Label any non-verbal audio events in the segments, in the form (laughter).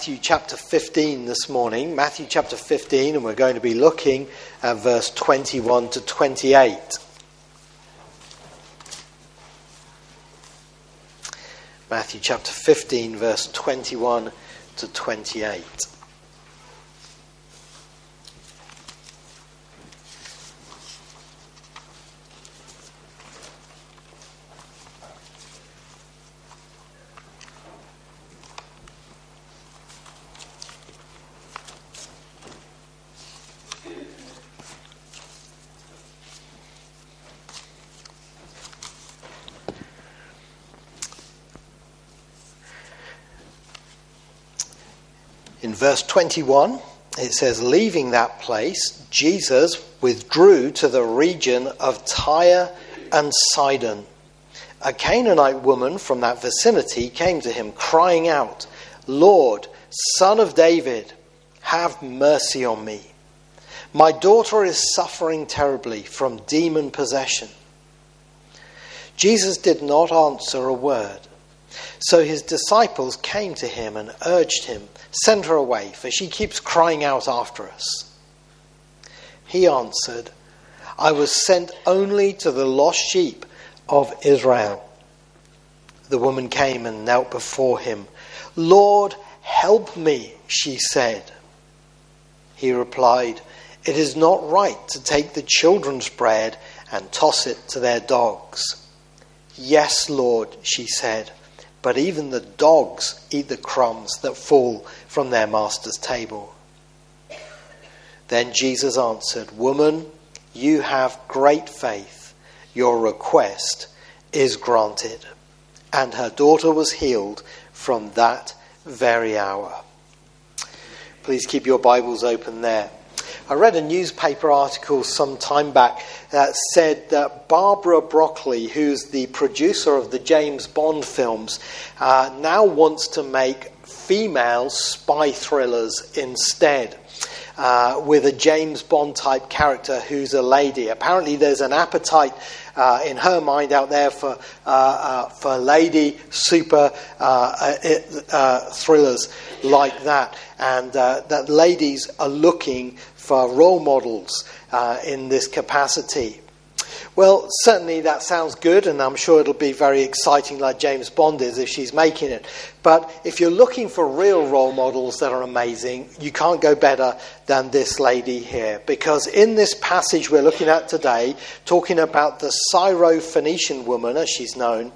Matthew chapter 15 this morning. Matthew chapter 15, and we're going to be looking at verse 21 to 28. Matthew chapter 15, verse 21 to 28. Verse 21, it says, Leaving that place, Jesus withdrew to the region of Tyre and Sidon. A Canaanite woman from that vicinity came to him, crying out, Lord, son of David, have mercy on me. My daughter is suffering terribly from demon possession. Jesus did not answer a word. So his disciples came to him and urged him, Send her away, for she keeps crying out after us. He answered, I was sent only to the lost sheep of Israel. The woman came and knelt before him. Lord, help me, she said. He replied, It is not right to take the children's bread and toss it to their dogs. Yes, Lord, she said but even the dogs eat the crumbs that fall from their master's table. Then Jesus answered, Woman, you have great faith. Your request is granted. And her daughter was healed from that very hour. Please keep your Bibles open there. I read a newspaper article some time back that said that Barbara Broccoli, who's the producer of the James Bond films, uh, now wants to make female spy thrillers instead. Uh, with a James Bond type character who's a lady. Apparently, there's an appetite uh, in her mind out there for uh, uh for lady super uh, uh, thrillers like that, and that ladies are looking for role models uh, in this capacity. Well, certainly that sounds good, and I'm sure it'll be very exciting, like James Bond is if she's making it. But if you're looking for real role models that are amazing, you can't go better than this lady here. Because in this passage we're looking at today, talking about the Syro-Phoenician woman, as she's known,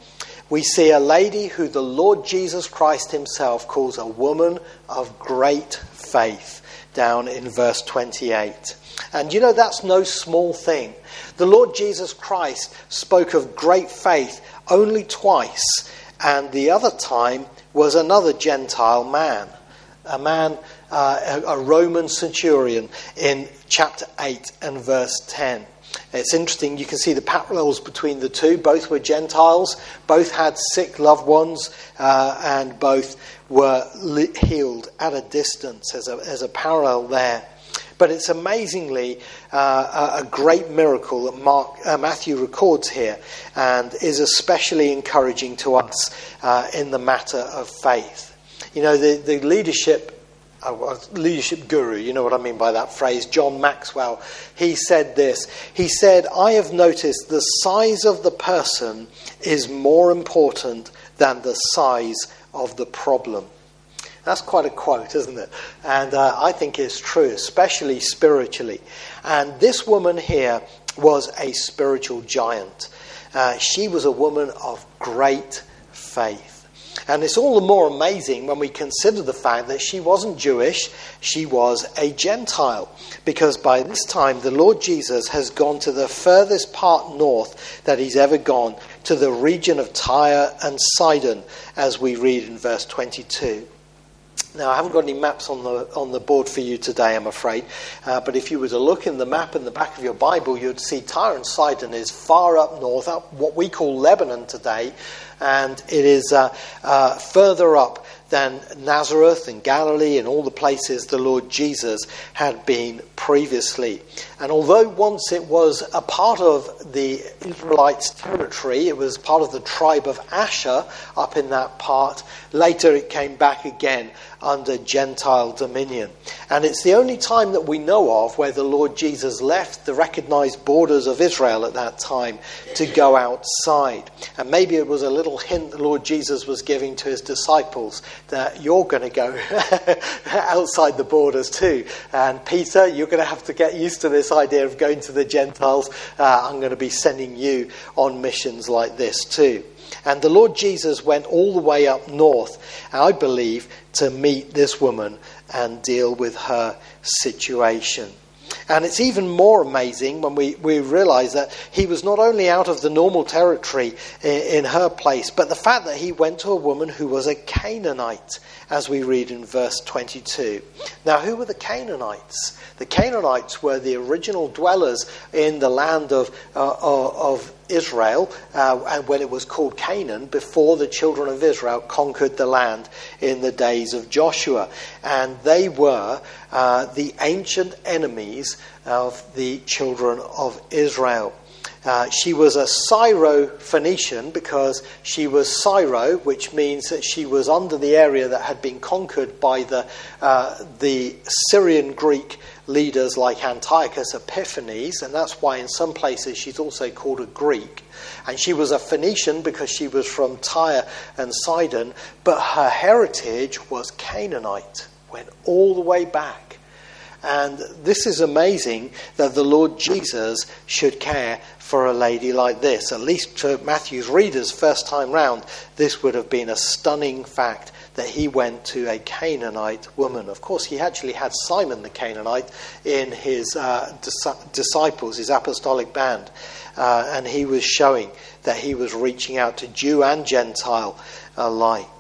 we see a lady who the Lord Jesus Christ himself calls a woman of great faith down in verse 28. And you know, that's no small thing. The Lord Jesus Christ spoke of great faith only twice, and the other time was another Gentile man, a man, uh, a Roman centurion, in chapter 8 and verse 10. It's interesting, you can see the parallels between the two. Both were Gentiles, both had sick loved ones, uh, and both were healed at a distance. As a, as a parallel there. But it's amazingly uh, a great miracle that Mark, uh, Matthew records here and is especially encouraging to us uh, in the matter of faith. You know, the, the leadership a leadership guru, you know what I mean by that phrase, John Maxwell, he said this. He said, I have noticed the size of the person is more important than the size of the problem. That's quite a quote, isn't it? And uh, I think it's true, especially spiritually. And this woman here was a spiritual giant. Uh, she was a woman of great faith. And it's all the more amazing when we consider the fact that she wasn't Jewish, she was a Gentile. Because by this time, the Lord Jesus has gone to the furthest part north that he's ever gone, to the region of Tyre and Sidon, as we read in verse 22. Now, I haven't got any maps on the, on the board for you today, I'm afraid. Uh, but if you were to look in the map in the back of your Bible, you'd see Tyre and Sidon is far up north, up what we call Lebanon today. And it is uh, uh, further up than Nazareth and Galilee and all the places the Lord Jesus had been previously. And although once it was a part of the Israelites' territory, it was part of the tribe of Asher up in that part, later it came back again under Gentile dominion. And it's the only time that we know of where the Lord Jesus left the recognized borders of Israel at that time to go outside. And maybe it was a little hint the Lord Jesus was giving to his disciples that you're going to go (laughs) outside the borders too. And Peter, you're going to have to get used to this idea of going to the Gentiles. Uh, I'm going to be sending you on missions like this too. And the Lord Jesus went all the way up north, I believe, to meet this woman and deal with her situation. And it's even more amazing when we, we realize that he was not only out of the normal territory in, in, her place, but the fact that he went to a woman who was a Canaanite, as we read in verse 22. Now, who were the Canaanites? The Canaanites were the original dwellers in the land of, uh, of Israel, uh, and when it was called Canaan, before the children of Israel conquered the land in the days of Joshua. And they were uh, the ancient enemies of the children of Israel. Uh, she was a Syro-Phoenician because she was Syro, which means that she was under the area that had been conquered by the, uh, the Syrian Greek leaders like Antiochus Epiphanes, and that's why in some places she's also called a Greek. And she was a Phoenician because she was from Tyre and Sidon, but her heritage was Canaanite, went all the way back. And this is amazing that the Lord Jesus should care for a lady like this. At least to Matthew's readers, first time round, this would have been a stunning fact that he went to a Canaanite woman. Of course, he actually had Simon the Canaanite in his uh, dis- disciples, his apostolic band, uh, and he was showing that he was reaching out to Jew and Gentile alike.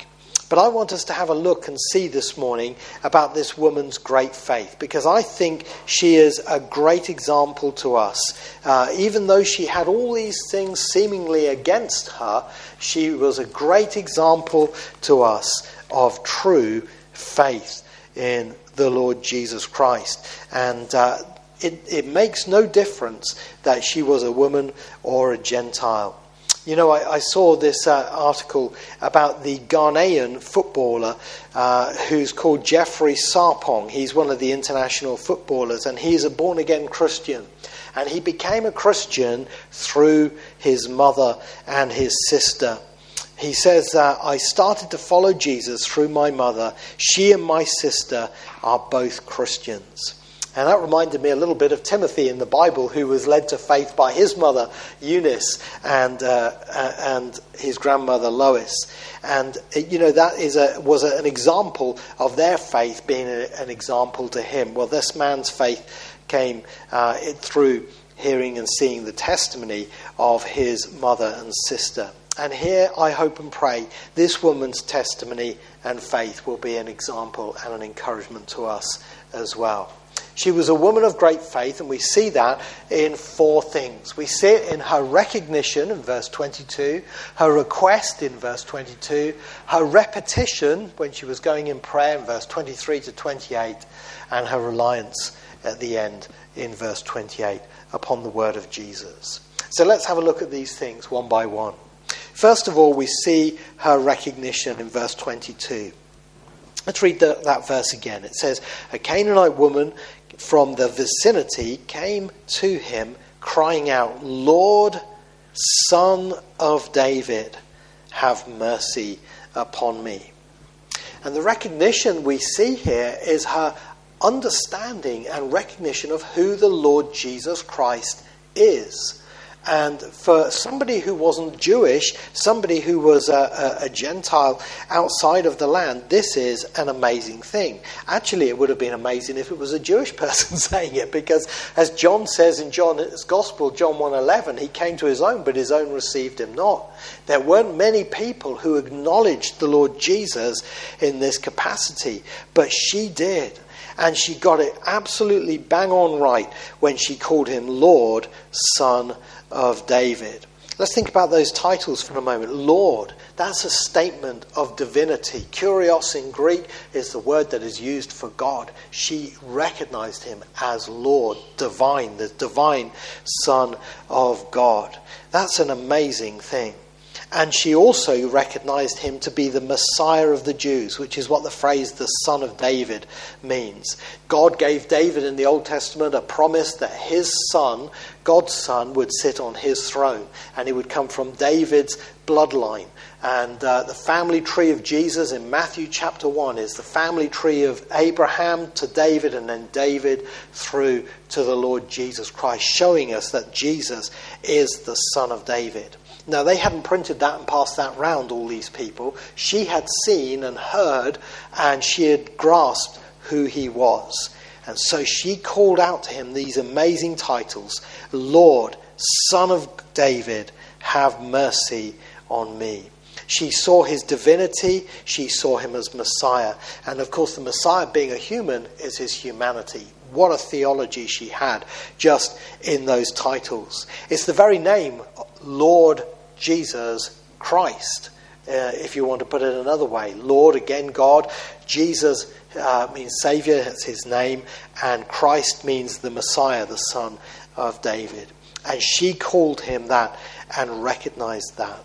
But I want us to have a look and see this morning about this woman's great faith because I think she is a great example to us. Uh, even though she had all these things seemingly against her, she was a great example to us of true faith in the Lord Jesus Christ. And uh, it, it makes no difference that she was a woman or a Gentile. You know, I, I saw this uh, article about the Ghanaian footballer uh, who's called Jeffrey Sarpong. He's one of the international footballers, and he's a born again Christian. And he became a Christian through his mother and his sister. He says that I started to follow Jesus through my mother. She and my sister are both Christians. And that reminded me a little bit of Timothy in the Bible, who was led to faith by his mother Eunice and uh, and his grandmother Lois. And you know that is a was a, an example of their faith being a, an example to him. Well, this man's faith came uh, through hearing and seeing the testimony of his mother and sister. And here I hope and pray this woman's testimony and faith will be an example and an encouragement to us as well. She was a woman of great faith, and we see that in four things. We see it in her recognition in verse 22, her request in verse 22, her repetition when she was going in prayer in verse 23 to 28, and her reliance at the end in verse 28 upon the word of Jesus. So let's have a look at these things one by one. First of all, we see her recognition in verse 22. Let's read the, that verse again. It says, A Canaanite woman from the vicinity came to him, crying out, Lord, Son of David, have mercy upon me. And the recognition we see here is her understanding and recognition of who the Lord Jesus Christ is. And for somebody who wasn't Jewish, somebody who was a, a, a, Gentile outside of the land, this is an amazing thing. Actually, it would have been amazing if it was a Jewish (laughs) person saying it, because as John says in John's uh, Gospel, John 1.11, he came to his own, but his own received him not. There weren't many people who acknowledged the Lord Jesus in this capacity, but she did. And she got it absolutely bang on right when she called him Lord, Son of David. Let's think about those titles for a moment. Lord, that's a statement of divinity. Kurios in Greek is the word that is used for God. She recognized him as Lord, divine, the divine Son of God. That's an amazing thing. And she also recognized him to be the Messiah of the Jews, which is what the phrase the Son of David means. God gave David in the Old Testament a promise that his son, God's son, would sit on his throne and he would come from David's bloodline. And uh, the family tree of Jesus in Matthew chapter 1 is the family tree of Abraham to David and then David through to the Lord Jesus Christ, showing us that Jesus is the son of David. Now, they hadn't printed that and passed that round, all these people. She had seen and heard, and she had grasped who he was. And so she called out to him these amazing titles Lord, Son of David, have mercy on me. She saw his divinity, she saw him as Messiah. And of course, the Messiah, being a human, is his humanity. What a theology she had just in those titles. It's the very name, Lord Jesus Christ, uh, if you want to put it another way. Lord, again, God. Jesus uh, means Savior, that's his name. And Christ means the Messiah, the Son of David. And she called him that and recognized that.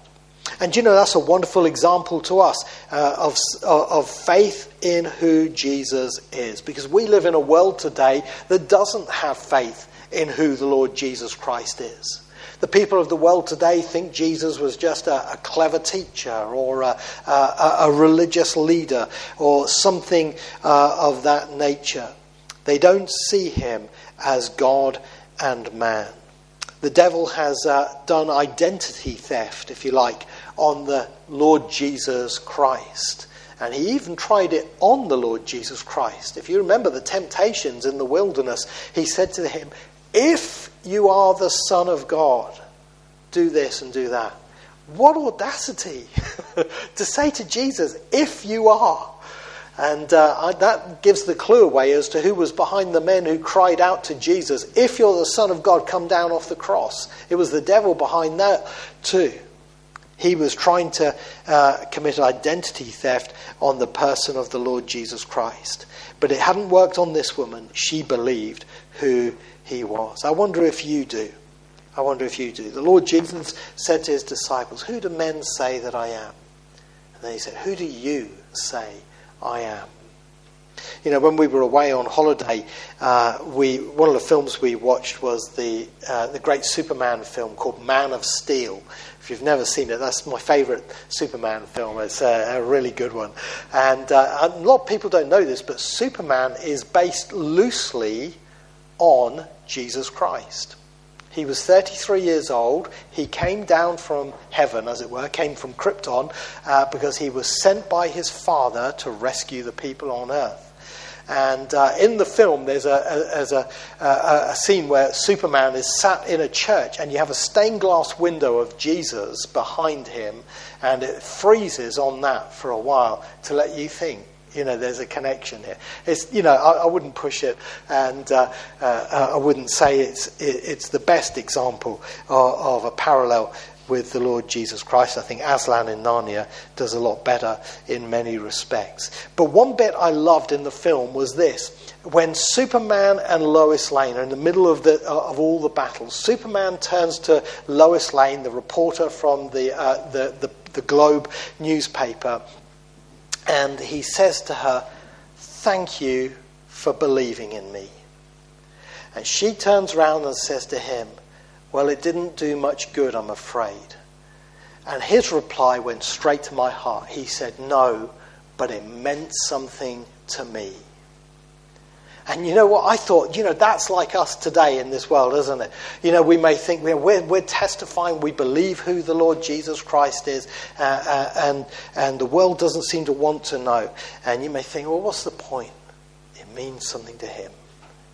And you know, that's a wonderful example to us uh, of, uh, of faith in who Jesus is. Because we live in a world today that doesn't have faith in who the Lord Jesus Christ is. The people of the world today think Jesus was just a, a clever teacher or a, a, a, religious leader or something uh, of that nature. They don't see him as God and man. The devil has uh, done identity theft, if you like, on the Lord Jesus Christ. And he even tried it on the Lord Jesus Christ. If you remember the temptations in the wilderness, he said to him, If you are the Son of God, do this and do that. What audacity (laughs) to say to Jesus, if you are. And uh, that gives the clue away as to who was behind the men who cried out to Jesus, If you're the Son of God, come down off the cross. It was the devil behind that, too. He was trying to uh, commit identity theft on the person of the Lord Jesus Christ. But it hadn't worked on this woman. She believed who he was. I wonder if you do. I wonder if you do. The Lord Jesus said to his disciples, Who do men say that I am? And then he said, Who do you say I am? You know, when we were away on holiday, uh, we one of the films we watched was the uh, the great Superman film called Man of Steel. If you've never seen it, that's my favourite Superman film. It's a, a really good one, and uh, a lot of people don't know this, but Superman is based loosely on Jesus Christ. He was 33 years old. He came down from heaven, as it were, came from Krypton, uh, because he was sent by his father to rescue the people on earth. And uh, in the film, there's, a, a, there's a, a, scene where Superman is sat in a church, and you have a stained glass window of Jesus behind him, and it freezes on that for a while to let you think you know, there's a connection here. It's, you know, I, I wouldn't push it, and uh, uh, I wouldn't say it's it, it's the best example of, of, a parallel with the Lord Jesus Christ. I think Aslan in Narnia does a lot better in many respects. But one bit I loved in the film was this: when Superman and Lois Lane are in the middle of the of all the battles, Superman turns to Lois Lane, the reporter from the uh, the, the the Globe newspaper and he says to her, Thank you for believing in me. And she turns round and says to him, Well, it didn't do much good, I'm afraid. And his reply went straight to my heart. He said, No, but it meant something to me. And you know what? I thought, you know, that's like us today in this world, isn't it? You know, we may think we're, we're, we're testifying, we believe who the Lord Jesus Christ is, uh, uh, and, and the world doesn't seem to want to know. And you may think, well, what's the point? It means something to him.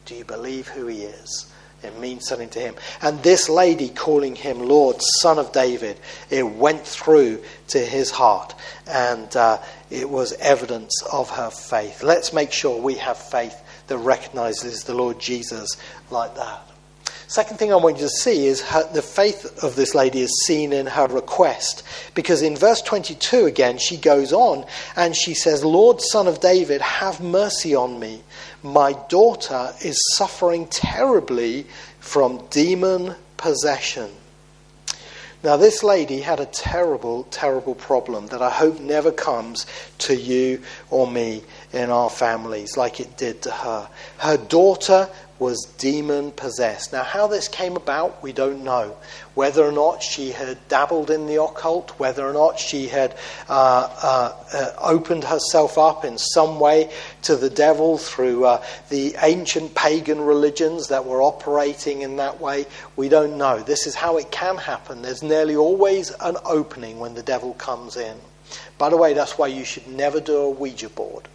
Do you believe who he is? It means something to him. And this lady calling him Lord, Son of David, it went through to his heart. And uh, it was evidence of her faith. Let's make sure we have faith that recognizes the Lord Jesus like that. Second thing I want you to see is the faith of this lady is seen in her request. Because in verse 22 again, she goes on and she says, Lord, son of David, have mercy on me. My daughter is suffering terribly from demon possession. Now, this lady had a terrible, terrible problem that I hope never comes to you or me in our families like it did to her. Her daughter was demon possessed. Now, how this came about, we don't know. Whether or not she had dabbled in the occult, whether or not she had uh, uh, uh, opened herself up in some way to the devil through uh, the ancient pagan religions that were operating in that way, we don't know. This is how it can happen. There's nearly always an opening when the devil comes in. By the way, that's why you should never do a Ouija board.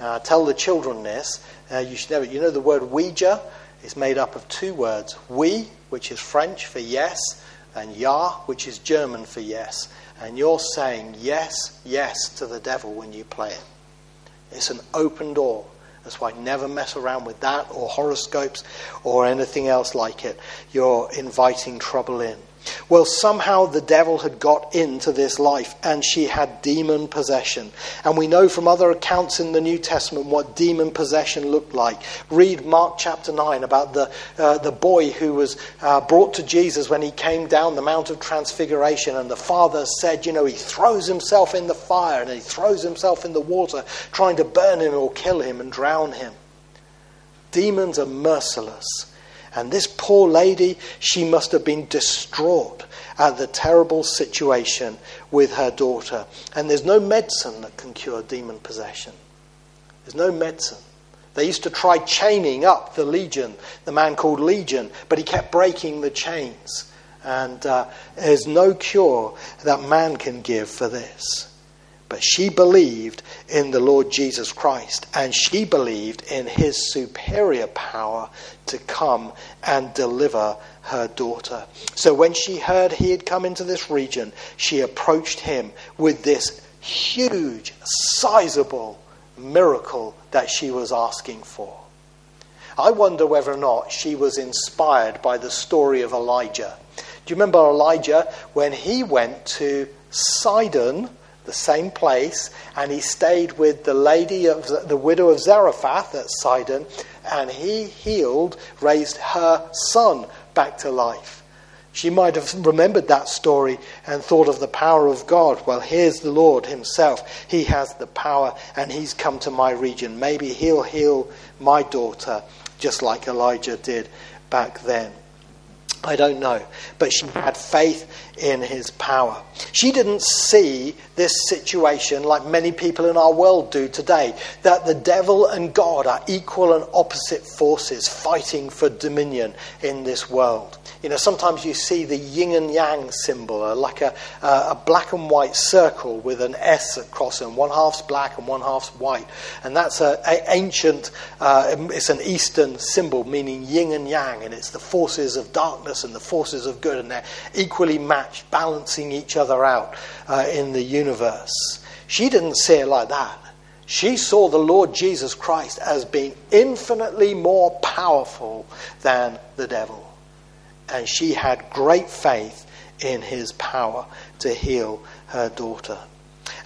Uh, tell the children this uh, you should it. You know the word Ouija is made up of two words: "we," which is French for yes, and "ja," which is German for yes. And you're saying yes, yes to the devil when you play it. It's an open door. That's why never mess around with that or horoscopes or anything else like it. You're inviting trouble in. Well, somehow the devil had got into this life and she had demon possession. And we know from other accounts in the New Testament what demon possession looked like. Read Mark chapter 9 about the, uh, the boy who was uh, brought to Jesus when he came down the Mount of Transfiguration. And the father said, You know, he throws himself in the fire and he throws himself in the water, trying to burn him or kill him and drown him. Demons are merciless. And this poor lady, she must have been distraught at the terrible situation with her daughter. And there's no medicine that can cure demon possession. There's no medicine. They used to try chaining up the legion, the man called Legion, but he kept breaking the chains. And uh, there's no cure that man can give for this. But she believed in the Lord Jesus Christ, and she believed in his superior power to come and deliver her daughter. So when she heard he had come into this region, she approached him with this huge, sizable miracle that she was asking for. I wonder whether or not she was inspired by the story of Elijah. Do you remember Elijah when he went to Sidon? The same place, and he stayed with the lady of the widow of Zarephath at Sidon, and he healed, raised her son back to life. She might have remembered that story and thought of the power of God. Well, here's the Lord Himself. He has the power and He's come to my region. Maybe He'll heal my daughter just like Elijah did back then. I don't know. But she had faith in his power. She didn't see this situation like many people in our world do today that the devil and God are equal and opposite forces fighting for dominion in this world. You know, sometimes you see the yin and yang symbol, uh, like a, a black and white circle with an S across it. One half's black and one half's white. And that's an ancient, uh, it's an Eastern symbol meaning yin and yang, and it's the forces of darkness and the forces of good, and they're equally matched, balancing each other out uh, in the universe. She didn't see it like that. She saw the Lord Jesus Christ as being infinitely more powerful than the devil and she had great faith in his power to heal her daughter.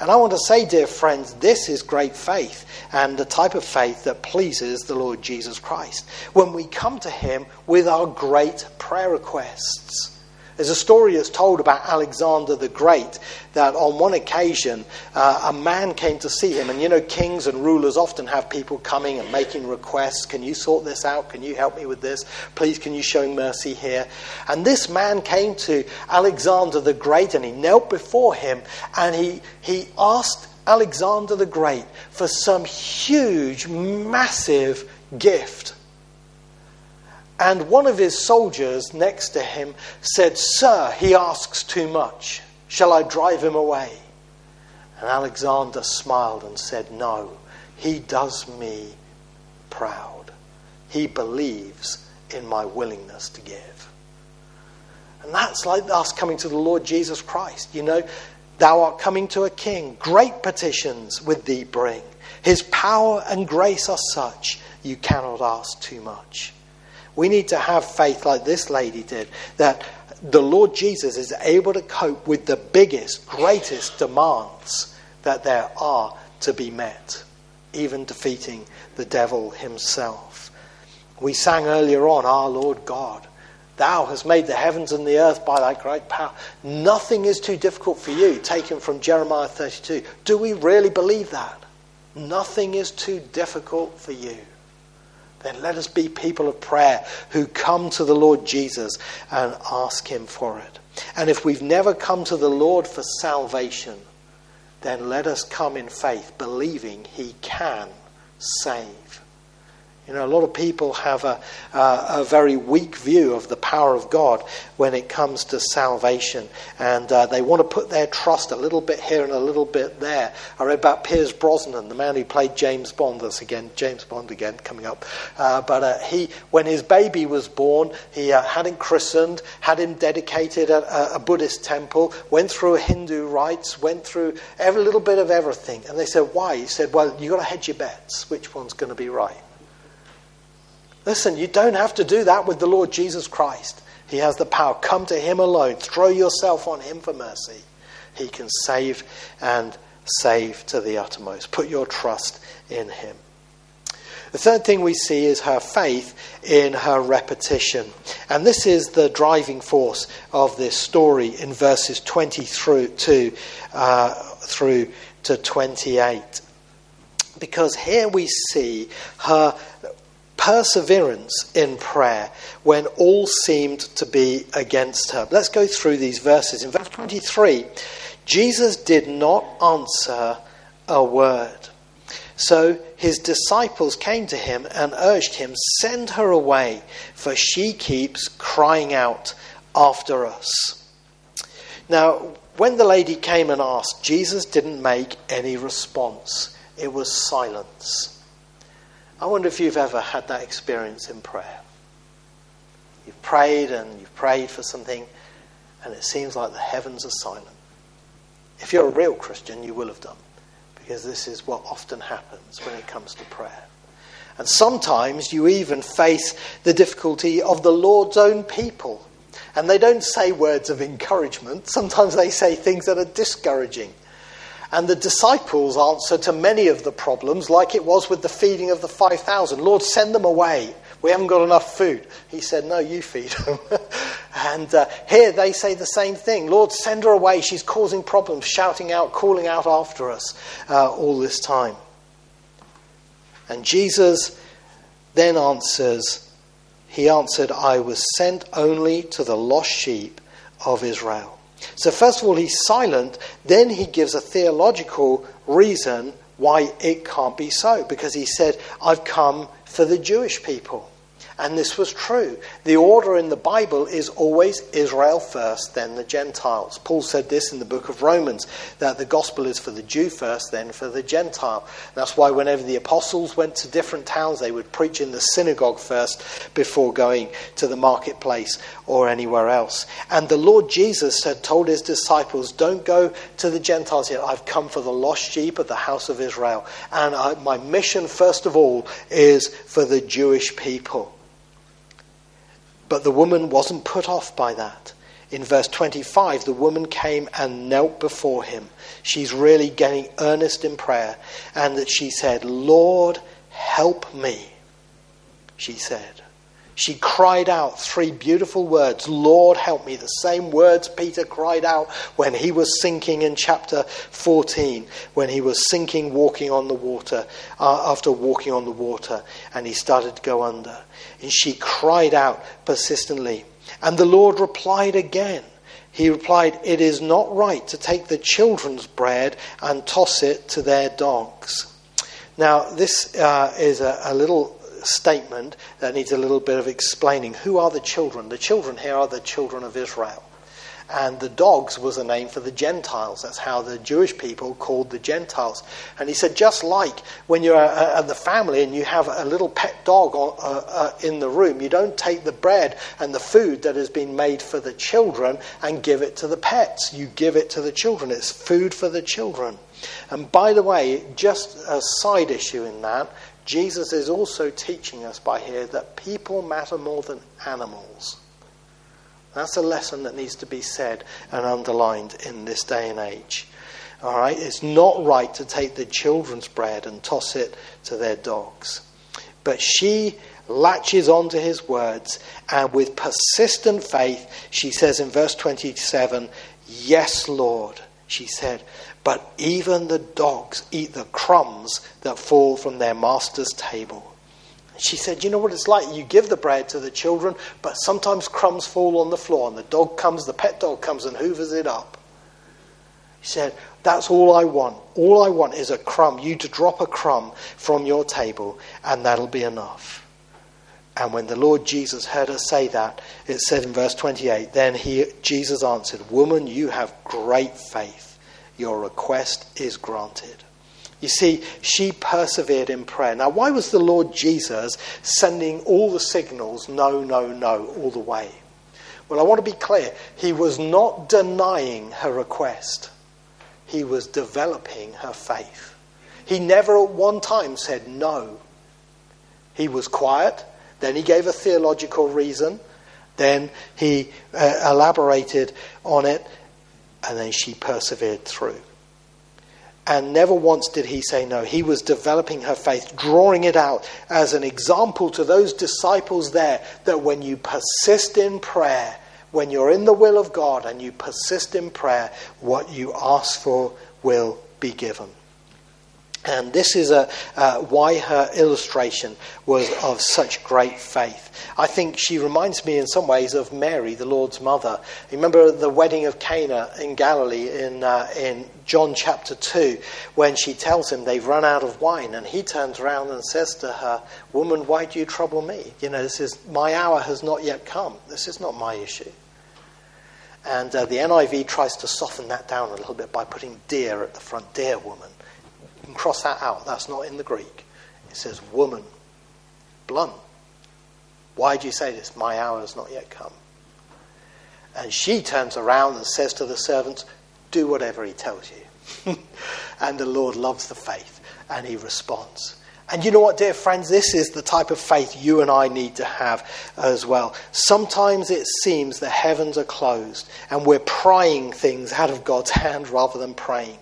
And I want to say, dear friends, this is great faith and the type of faith that pleases the Lord Jesus Christ. When we come to him with our great prayer requests. There's a story that's told about Alexander the Great that on one occasion uh, a man came to see him. And you know, kings and rulers often have people coming and making requests. Can you sort this out? Can you help me with this? Please, can you show mercy here? And this man came to Alexander the Great and he knelt before him and he, he asked Alexander the Great for some huge, massive gift. And one of his soldiers next to him said, Sir, he asks too much. Shall I drive him away? And Alexander smiled and said, No, he does me proud. He believes in my willingness to give. And that's like us coming to the Lord Jesus Christ. You know, thou art coming to a king. Great petitions with thee bring. His power and grace are such, you cannot ask too much. We need to have faith like this lady did that the Lord Jesus is able to cope with the biggest, greatest demands that there are to be met, even defeating the devil himself. We sang earlier on, Our Lord God, Thou hast made the heavens and the earth by thy great power. Nothing is too difficult for you, taken from Jeremiah 32. Do we really believe that? Nothing is too difficult for you. Then let us be people of prayer who come to the Lord Jesus and ask Him for it. And if we've never come to the Lord for salvation, then let us come in faith, believing He can save. You know, a lot of people have a, uh, a very weak view of the power of God when it comes to salvation, and uh, they want to put their trust a little bit here and a little bit there. I read about Pierce Brosnan, the man who played James Bond. That's again James Bond again coming up. Uh, but uh, he, when his baby was born, he uh, had him christened, had him dedicated at a, a Buddhist temple, went through Hindu rites, went through every little bit of everything. And they said, "Why?" He said, "Well, you have got to hedge your bets. Which one's going to be right?" Listen, you don't have to do that with the Lord Jesus Christ. He has the power. Come to Him alone. Throw yourself on Him for mercy. He can save and save to the uttermost. Put your trust in Him. The third thing we see is her faith in her repetition. And this is the driving force of this story in verses 20 through to, uh, through to 28. Because here we see her perseverance in prayer when all seemed to be against her. Let's go through these verses. In verse 23, Jesus did not answer a word. So his disciples came to him and urged him, Send her away, for she keeps crying out after us. Now, when the lady came and asked, Jesus didn't make any response, it was silence. I wonder if you've ever had that experience in prayer. You've prayed and you've prayed for something, and it seems like the heavens are silent. If you're a real Christian, you will have done, because this is what often happens when it comes to prayer. And sometimes you even face the difficulty of the Lord's own people. And they don't say words of encouragement, sometimes they say things that are discouraging. And the disciples' answer to many of the problems, like it was with the feeding of the 5,000 Lord, send them away. We haven't got enough food. He said, No, you feed them. (laughs) and uh, here they say the same thing Lord, send her away. She's causing problems, shouting out, calling out after us uh, all this time. And Jesus then answers, He answered, I was sent only to the lost sheep of Israel. So, first of all, he's silent, then he gives a theological reason why it can't be so, because he said, I've come for the Jewish people. And this was true. The order in the Bible is always Israel first, then the Gentiles. Paul said this in the book of Romans that the gospel is for the Jew first, then for the Gentile. That's why whenever the apostles went to different towns, they would preach in the synagogue first before going to the marketplace or anywhere else. And the Lord Jesus had told his disciples, Don't go to the Gentiles yet. I've come for the lost sheep of the house of Israel. And I, my mission, first of all, is for the Jewish people. But the woman wasn't put off by that. In verse 25, the woman came and knelt before him. She's really getting earnest in prayer. And that she said, Lord, help me. She said. She cried out three beautiful words Lord, help me. The same words Peter cried out when he was sinking in chapter 14, when he was sinking walking on the water, uh, after walking on the water, and he started to go under. And she cried out persistently. And the Lord replied again. He replied, It is not right to take the children's bread and toss it to their dogs. Now, this uh, is a, a little statement that needs a little bit of explaining. Who are the children? The children here are the children of Israel. And the dogs was a name for the Gentiles. That's how the Jewish people called the Gentiles. And he said, just like when you're at the family and you have a little pet dog uh, uh, in the room, you don't take the bread and the food that has been made for the children and give it to the pets. You give it to the children. It's food for the children. And by the way, just a side issue in that, Jesus is also teaching us by here that people matter more than animals. That's a lesson that needs to be said and underlined in this day and age. All right, it's not right to take the children's bread and toss it to their dogs. But she latches onto his words, and with persistent faith, she says in verse 27, Yes, Lord, she said, but even the dogs eat the crumbs that fall from their master's table. She said, You know what it's like? You give the bread to the children, but sometimes crumbs fall on the floor, and the dog comes, the pet dog comes and hoovers it up. She said, That's all I want. All I want is a crumb, you to drop a crumb from your table, and that'll be enough. And when the Lord Jesus heard her say that, it said in verse 28 Then he, Jesus answered, Woman, you have great faith. Your request is granted. You see, she persevered in prayer. Now, why was the Lord Jesus sending all the signals, no, no, no, all the way? Well, I want to be clear. He was not denying her request, he was developing her faith. He never at one time said no. He was quiet, then he gave a theological reason, then he uh, elaborated on it, and then she persevered through. And never once did he say no. He was developing her faith, drawing it out as an example to those disciples there that when you persist in prayer, when you're in the will of God and you persist in prayer, what you ask for will be given. And this is a, uh, why her illustration was of such great faith. I think she reminds me in some ways of Mary, the Lord's mother. Remember the wedding of Cana in Galilee in, uh, in John chapter 2, when she tells him they've run out of wine, and he turns around and says to her, Woman, why do you trouble me? You know, this is, my hour has not yet come. This is not my issue. And uh, the NIV tries to soften that down a little bit by putting dear at the front. Dear woman cross that out. That's not in the Greek. It says woman. Blunt. Why do you say this? My hour has not yet come. And she turns around and says to the servants, Do whatever he tells you. (laughs) and the Lord loves the faith and he responds. And you know what, dear friends? This is the type of faith you and I need to have as well. Sometimes it seems the heavens are closed and we're prying things out of God's hand rather than praying.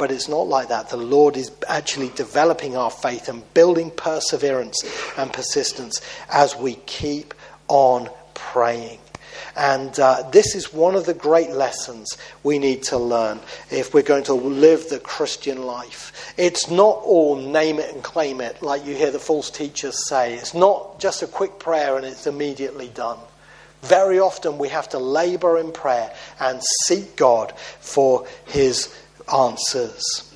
But it's not like that. The Lord is actually developing our faith and building perseverance and persistence as we keep on praying. And uh, this is one of the great lessons we need to learn if we're going to live the Christian life. It's not all name it and claim it, like you hear the false teachers say. It's not just a quick prayer and it's immediately done. Very often we have to labor in prayer and seek God for His answers.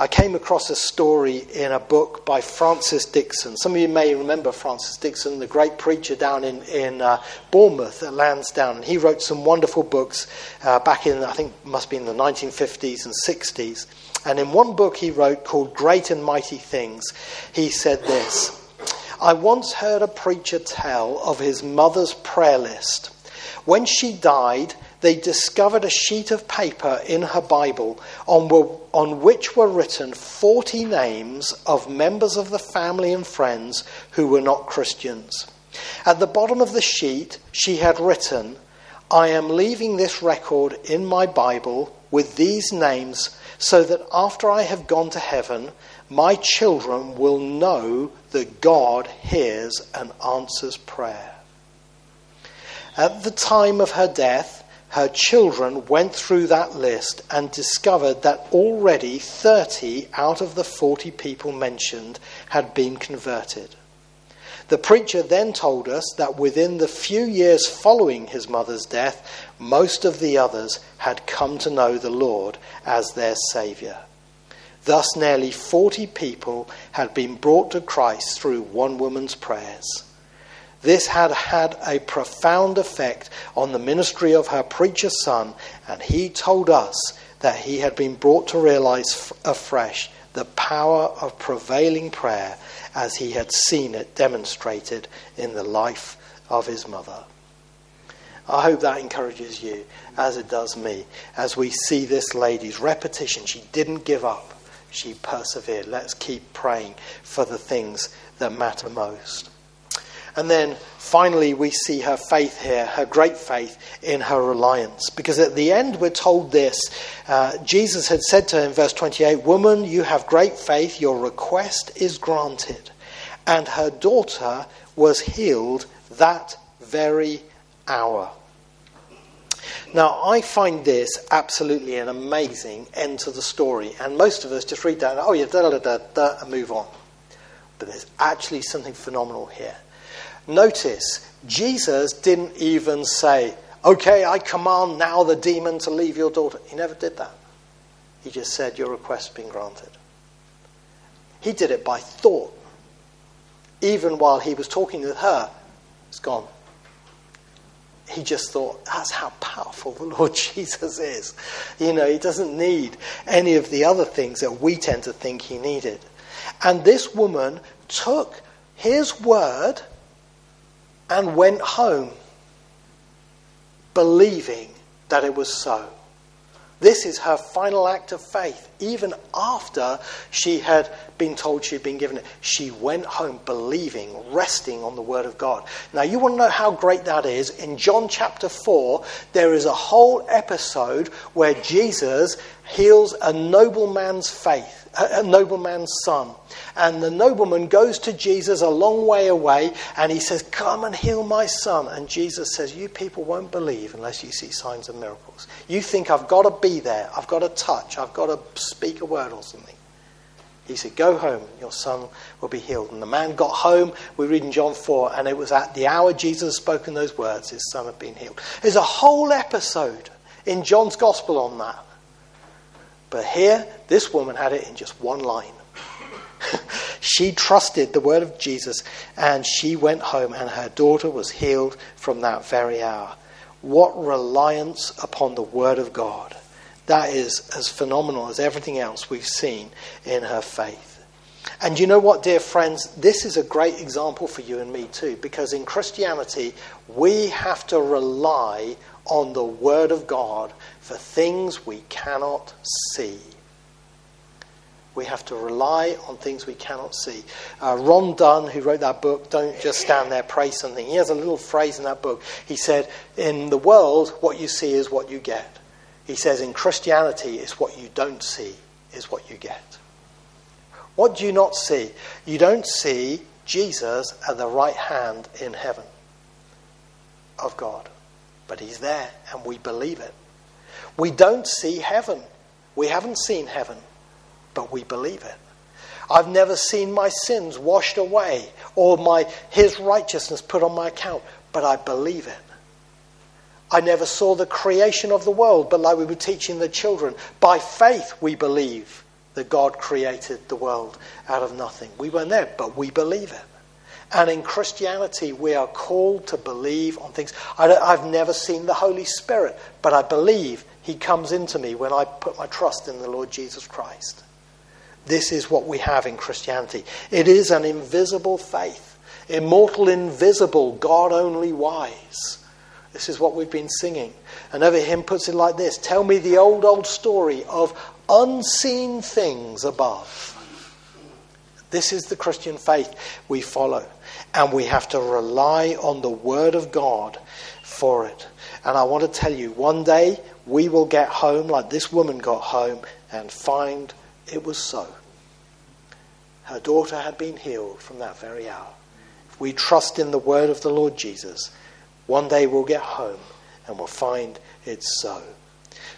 I came across a story in a book by Francis Dixon. Some of you may remember Francis Dixon, the great preacher down in, in uh, Bournemouth at Lansdowne. He wrote some wonderful books uh, back in, I think, must be in the 1950s and 60s. And in one book he wrote called Great and Mighty Things, he said this I once heard a preacher tell of his mother's prayer list. When she died, they discovered a sheet of paper in her Bible on, on which were written 40 names of members of the family and friends who were not Christians. At the bottom of the sheet, she had written, I am leaving this record in my Bible with these names so that after I have gone to heaven, my children will know that God hears and answers prayer. At the time of her death, her children went through that list and discovered that already 30 out of the 40 people mentioned had been converted. The preacher then told us that within the few years following his mother's death, most of the others had come to know the Lord as their Saviour. Thus, nearly 40 people had been brought to Christ through one woman's prayers. This had had a profound effect on the ministry of her preacher son, and he told us that he had been brought to realize afresh the power of prevailing prayer as he had seen it demonstrated in the life of his mother. I hope that encourages you, as it does me, as we see this lady's repetition. She didn't give up, she persevered. Let's keep praying for the things that matter most. And then finally, we see her faith here, her great faith in her reliance. Because at the end, we're told this uh, Jesus had said to her in verse 28 Woman, you have great faith, your request is granted. and her daughter was healed that very hour. Now, I find this absolutely an amazing end to the story, and most of us just read that, and, oh yeah, da da da da, and move on. But there's actually something phenomenal here. Notice, Jesus didn't even say, okay, I command now the demon to leave your daughter. He never did that. He just said, your request has been granted. He did it by thought. Even while he was talking with her, it's gone he just thought, that's how powerful the Lord (laughs) Jesus is. You know, he doesn't need any of the other things that we tend to think he needed. And this woman took his word and went home believing that it was so. This is her final act of faith. Even after she had been told she'd been given it, she went home believing, resting on the Word of God. Now, you want to know how great that is? In John chapter 4, there is a whole episode where Jesus heals a nobleman's faith, a nobleman's son. And the nobleman goes to Jesus a long way away and he says, Come and heal my son. And Jesus says, You people won't believe unless you see signs and miracles. You think I've got to be there, I've got to touch, I've got to speak a word or something. He said, Go home, your son will be healed. And the man got home, we read in John 4, and it was at the hour Jesus had spoken those words, his son had been healed. There's a whole episode in John's gospel on that. But here, this woman had it in just one line. (laughs) she trusted the word of Jesus and she went home, and her daughter was healed from that very hour. What reliance upon the word of God! That is as phenomenal as everything else we've seen in her faith. And you know what, dear friends? This is a great example for you and me too, because in Christianity, we have to rely on the Word of God for things we cannot see we have to rely on things we cannot see. Uh, Ron Dunn, who wrote that book, Don't Just Stand There, Pray Something, he has a little phrase in that book. He said, In the world, what you see is what you get. He says, In Christianity, it's what you don't see is what you get. What do you not see? You don't see Jesus at the right hand in heaven of God. But he's there, and we believe it. We don't see heaven. We haven't seen heaven but we believe it. I've never seen my sins washed away or my his righteousness put on my account, but I believe it. I never saw the creation of the world, but like we were teaching the children, by faith we believe that God created the world out of nothing. We weren't there, but we believe it. And in Christianity, we are called to believe on things. I have never seen the Holy Spirit, but I believe He comes into me when I put my trust in the Lord Jesus Christ. This is what we have in Christianity. It is an invisible faith, immortal, invisible, God only wise. This is what we've been singing. Another hymn puts it like this Tell me the old, old story of unseen things above. This is the Christian faith we follow. And we have to rely on the Word of God for it. And I want to tell you, one day we will get home like this woman got home and find it was so. Her daughter had been healed from that very hour. If we trust in the word of the Lord Jesus, one day we'll get home and we'll find it's so.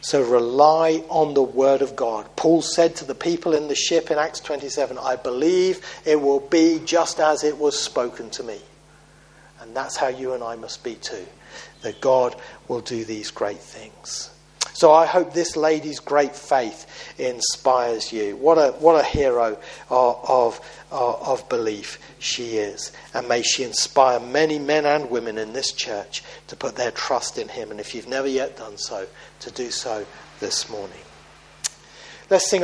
So rely on the word of God. Paul said to the people in the ship in Acts 27, I believe it will be just as it was spoken to me. And that's how you and I must be too, that God will do these great things. So I hope this lady's great faith inspires you. What a, what a hero of, of, of belief she is. And may she inspire many men and women in this church to put their trust in him. And if you've never yet done so, to do so this morning. Let's sing.